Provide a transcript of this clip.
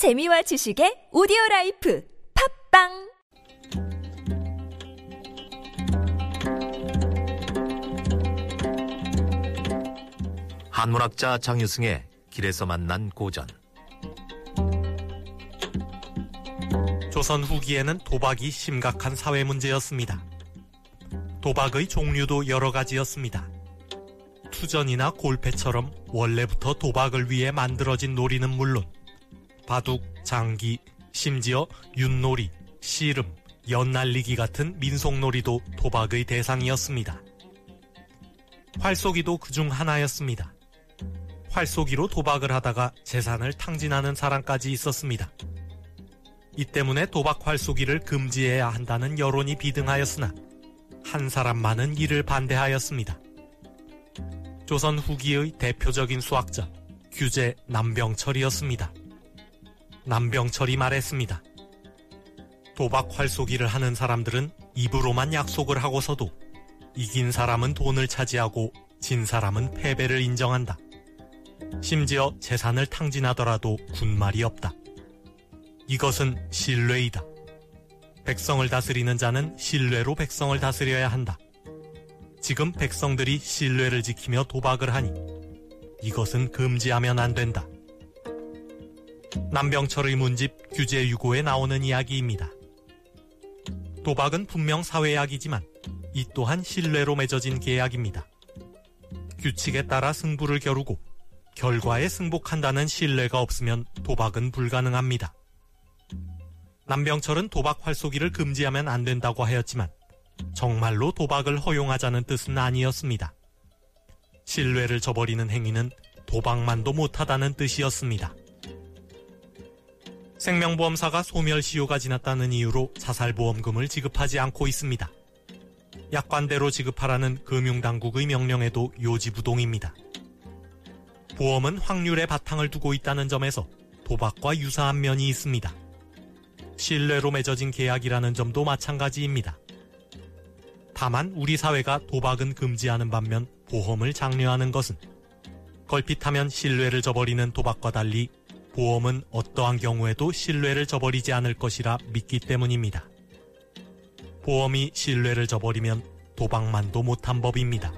재미와 지식의 오디오 라이프 팟빵 한문학자 장유승의 길에서 만난 고전 조선 후기에는 도박이 심각한 사회 문제였습니다. 도박의 종류도 여러 가지였습니다. 투전이나 골패처럼 원래부터 도박을 위해 만들어진 놀이는 물론 바둑, 장기, 심지어 윷놀이, 씨름, 연날리기 같은 민속놀이도 도박의 대상이었습니다. 활쏘기도 그중 하나였습니다. 활쏘기로 도박을 하다가 재산을 탕진하는 사람까지 있었습니다. 이 때문에 도박 활쏘기를 금지해야 한다는 여론이 비등하였으나 한 사람만은 이를 반대하였습니다. 조선 후기의 대표적인 수학자 규제 남병철이었습니다. 남병철이 말했습니다. 도박 활쏘기를 하는 사람들은 입으로만 약속을 하고서도 이긴 사람은 돈을 차지하고 진 사람은 패배를 인정한다. 심지어 재산을 탕진하더라도 군말이 없다. 이것은 신뢰이다. 백성을 다스리는 자는 신뢰로 백성을 다스려야 한다. 지금 백성들이 신뢰를 지키며 도박을 하니 이것은 금지하면 안 된다. 남병철의 문집 규제 유고에 나오는 이야기입니다. 도박은 분명 사회약이지만 이 또한 신뢰로 맺어진 계약입니다. 규칙에 따라 승부를 겨루고 결과에 승복한다는 신뢰가 없으면 도박은 불가능합니다. 남병철은 도박 활쏘기를 금지하면 안 된다고 하였지만 정말로 도박을 허용하자는 뜻은 아니었습니다. 신뢰를 저버리는 행위는 도박만도 못하다는 뜻이었습니다. 생명보험사가 소멸시효가 지났다는 이유로 자살보험금을 지급하지 않고 있습니다. 약관대로 지급하라는 금융당국의 명령에도 요지부동입니다. 보험은 확률에 바탕을 두고 있다는 점에서 도박과 유사한 면이 있습니다. 신뢰로 맺어진 계약이라는 점도 마찬가지입니다. 다만 우리 사회가 도박은 금지하는 반면 보험을 장려하는 것은 걸핏하면 신뢰를 저버리는 도박과 달리 보험은 어떠한 경우에도 신뢰를 저버리지 않을 것이라 믿기 때문입니다. 보험이 신뢰를 저버리면 도박만도 못한 법입니다.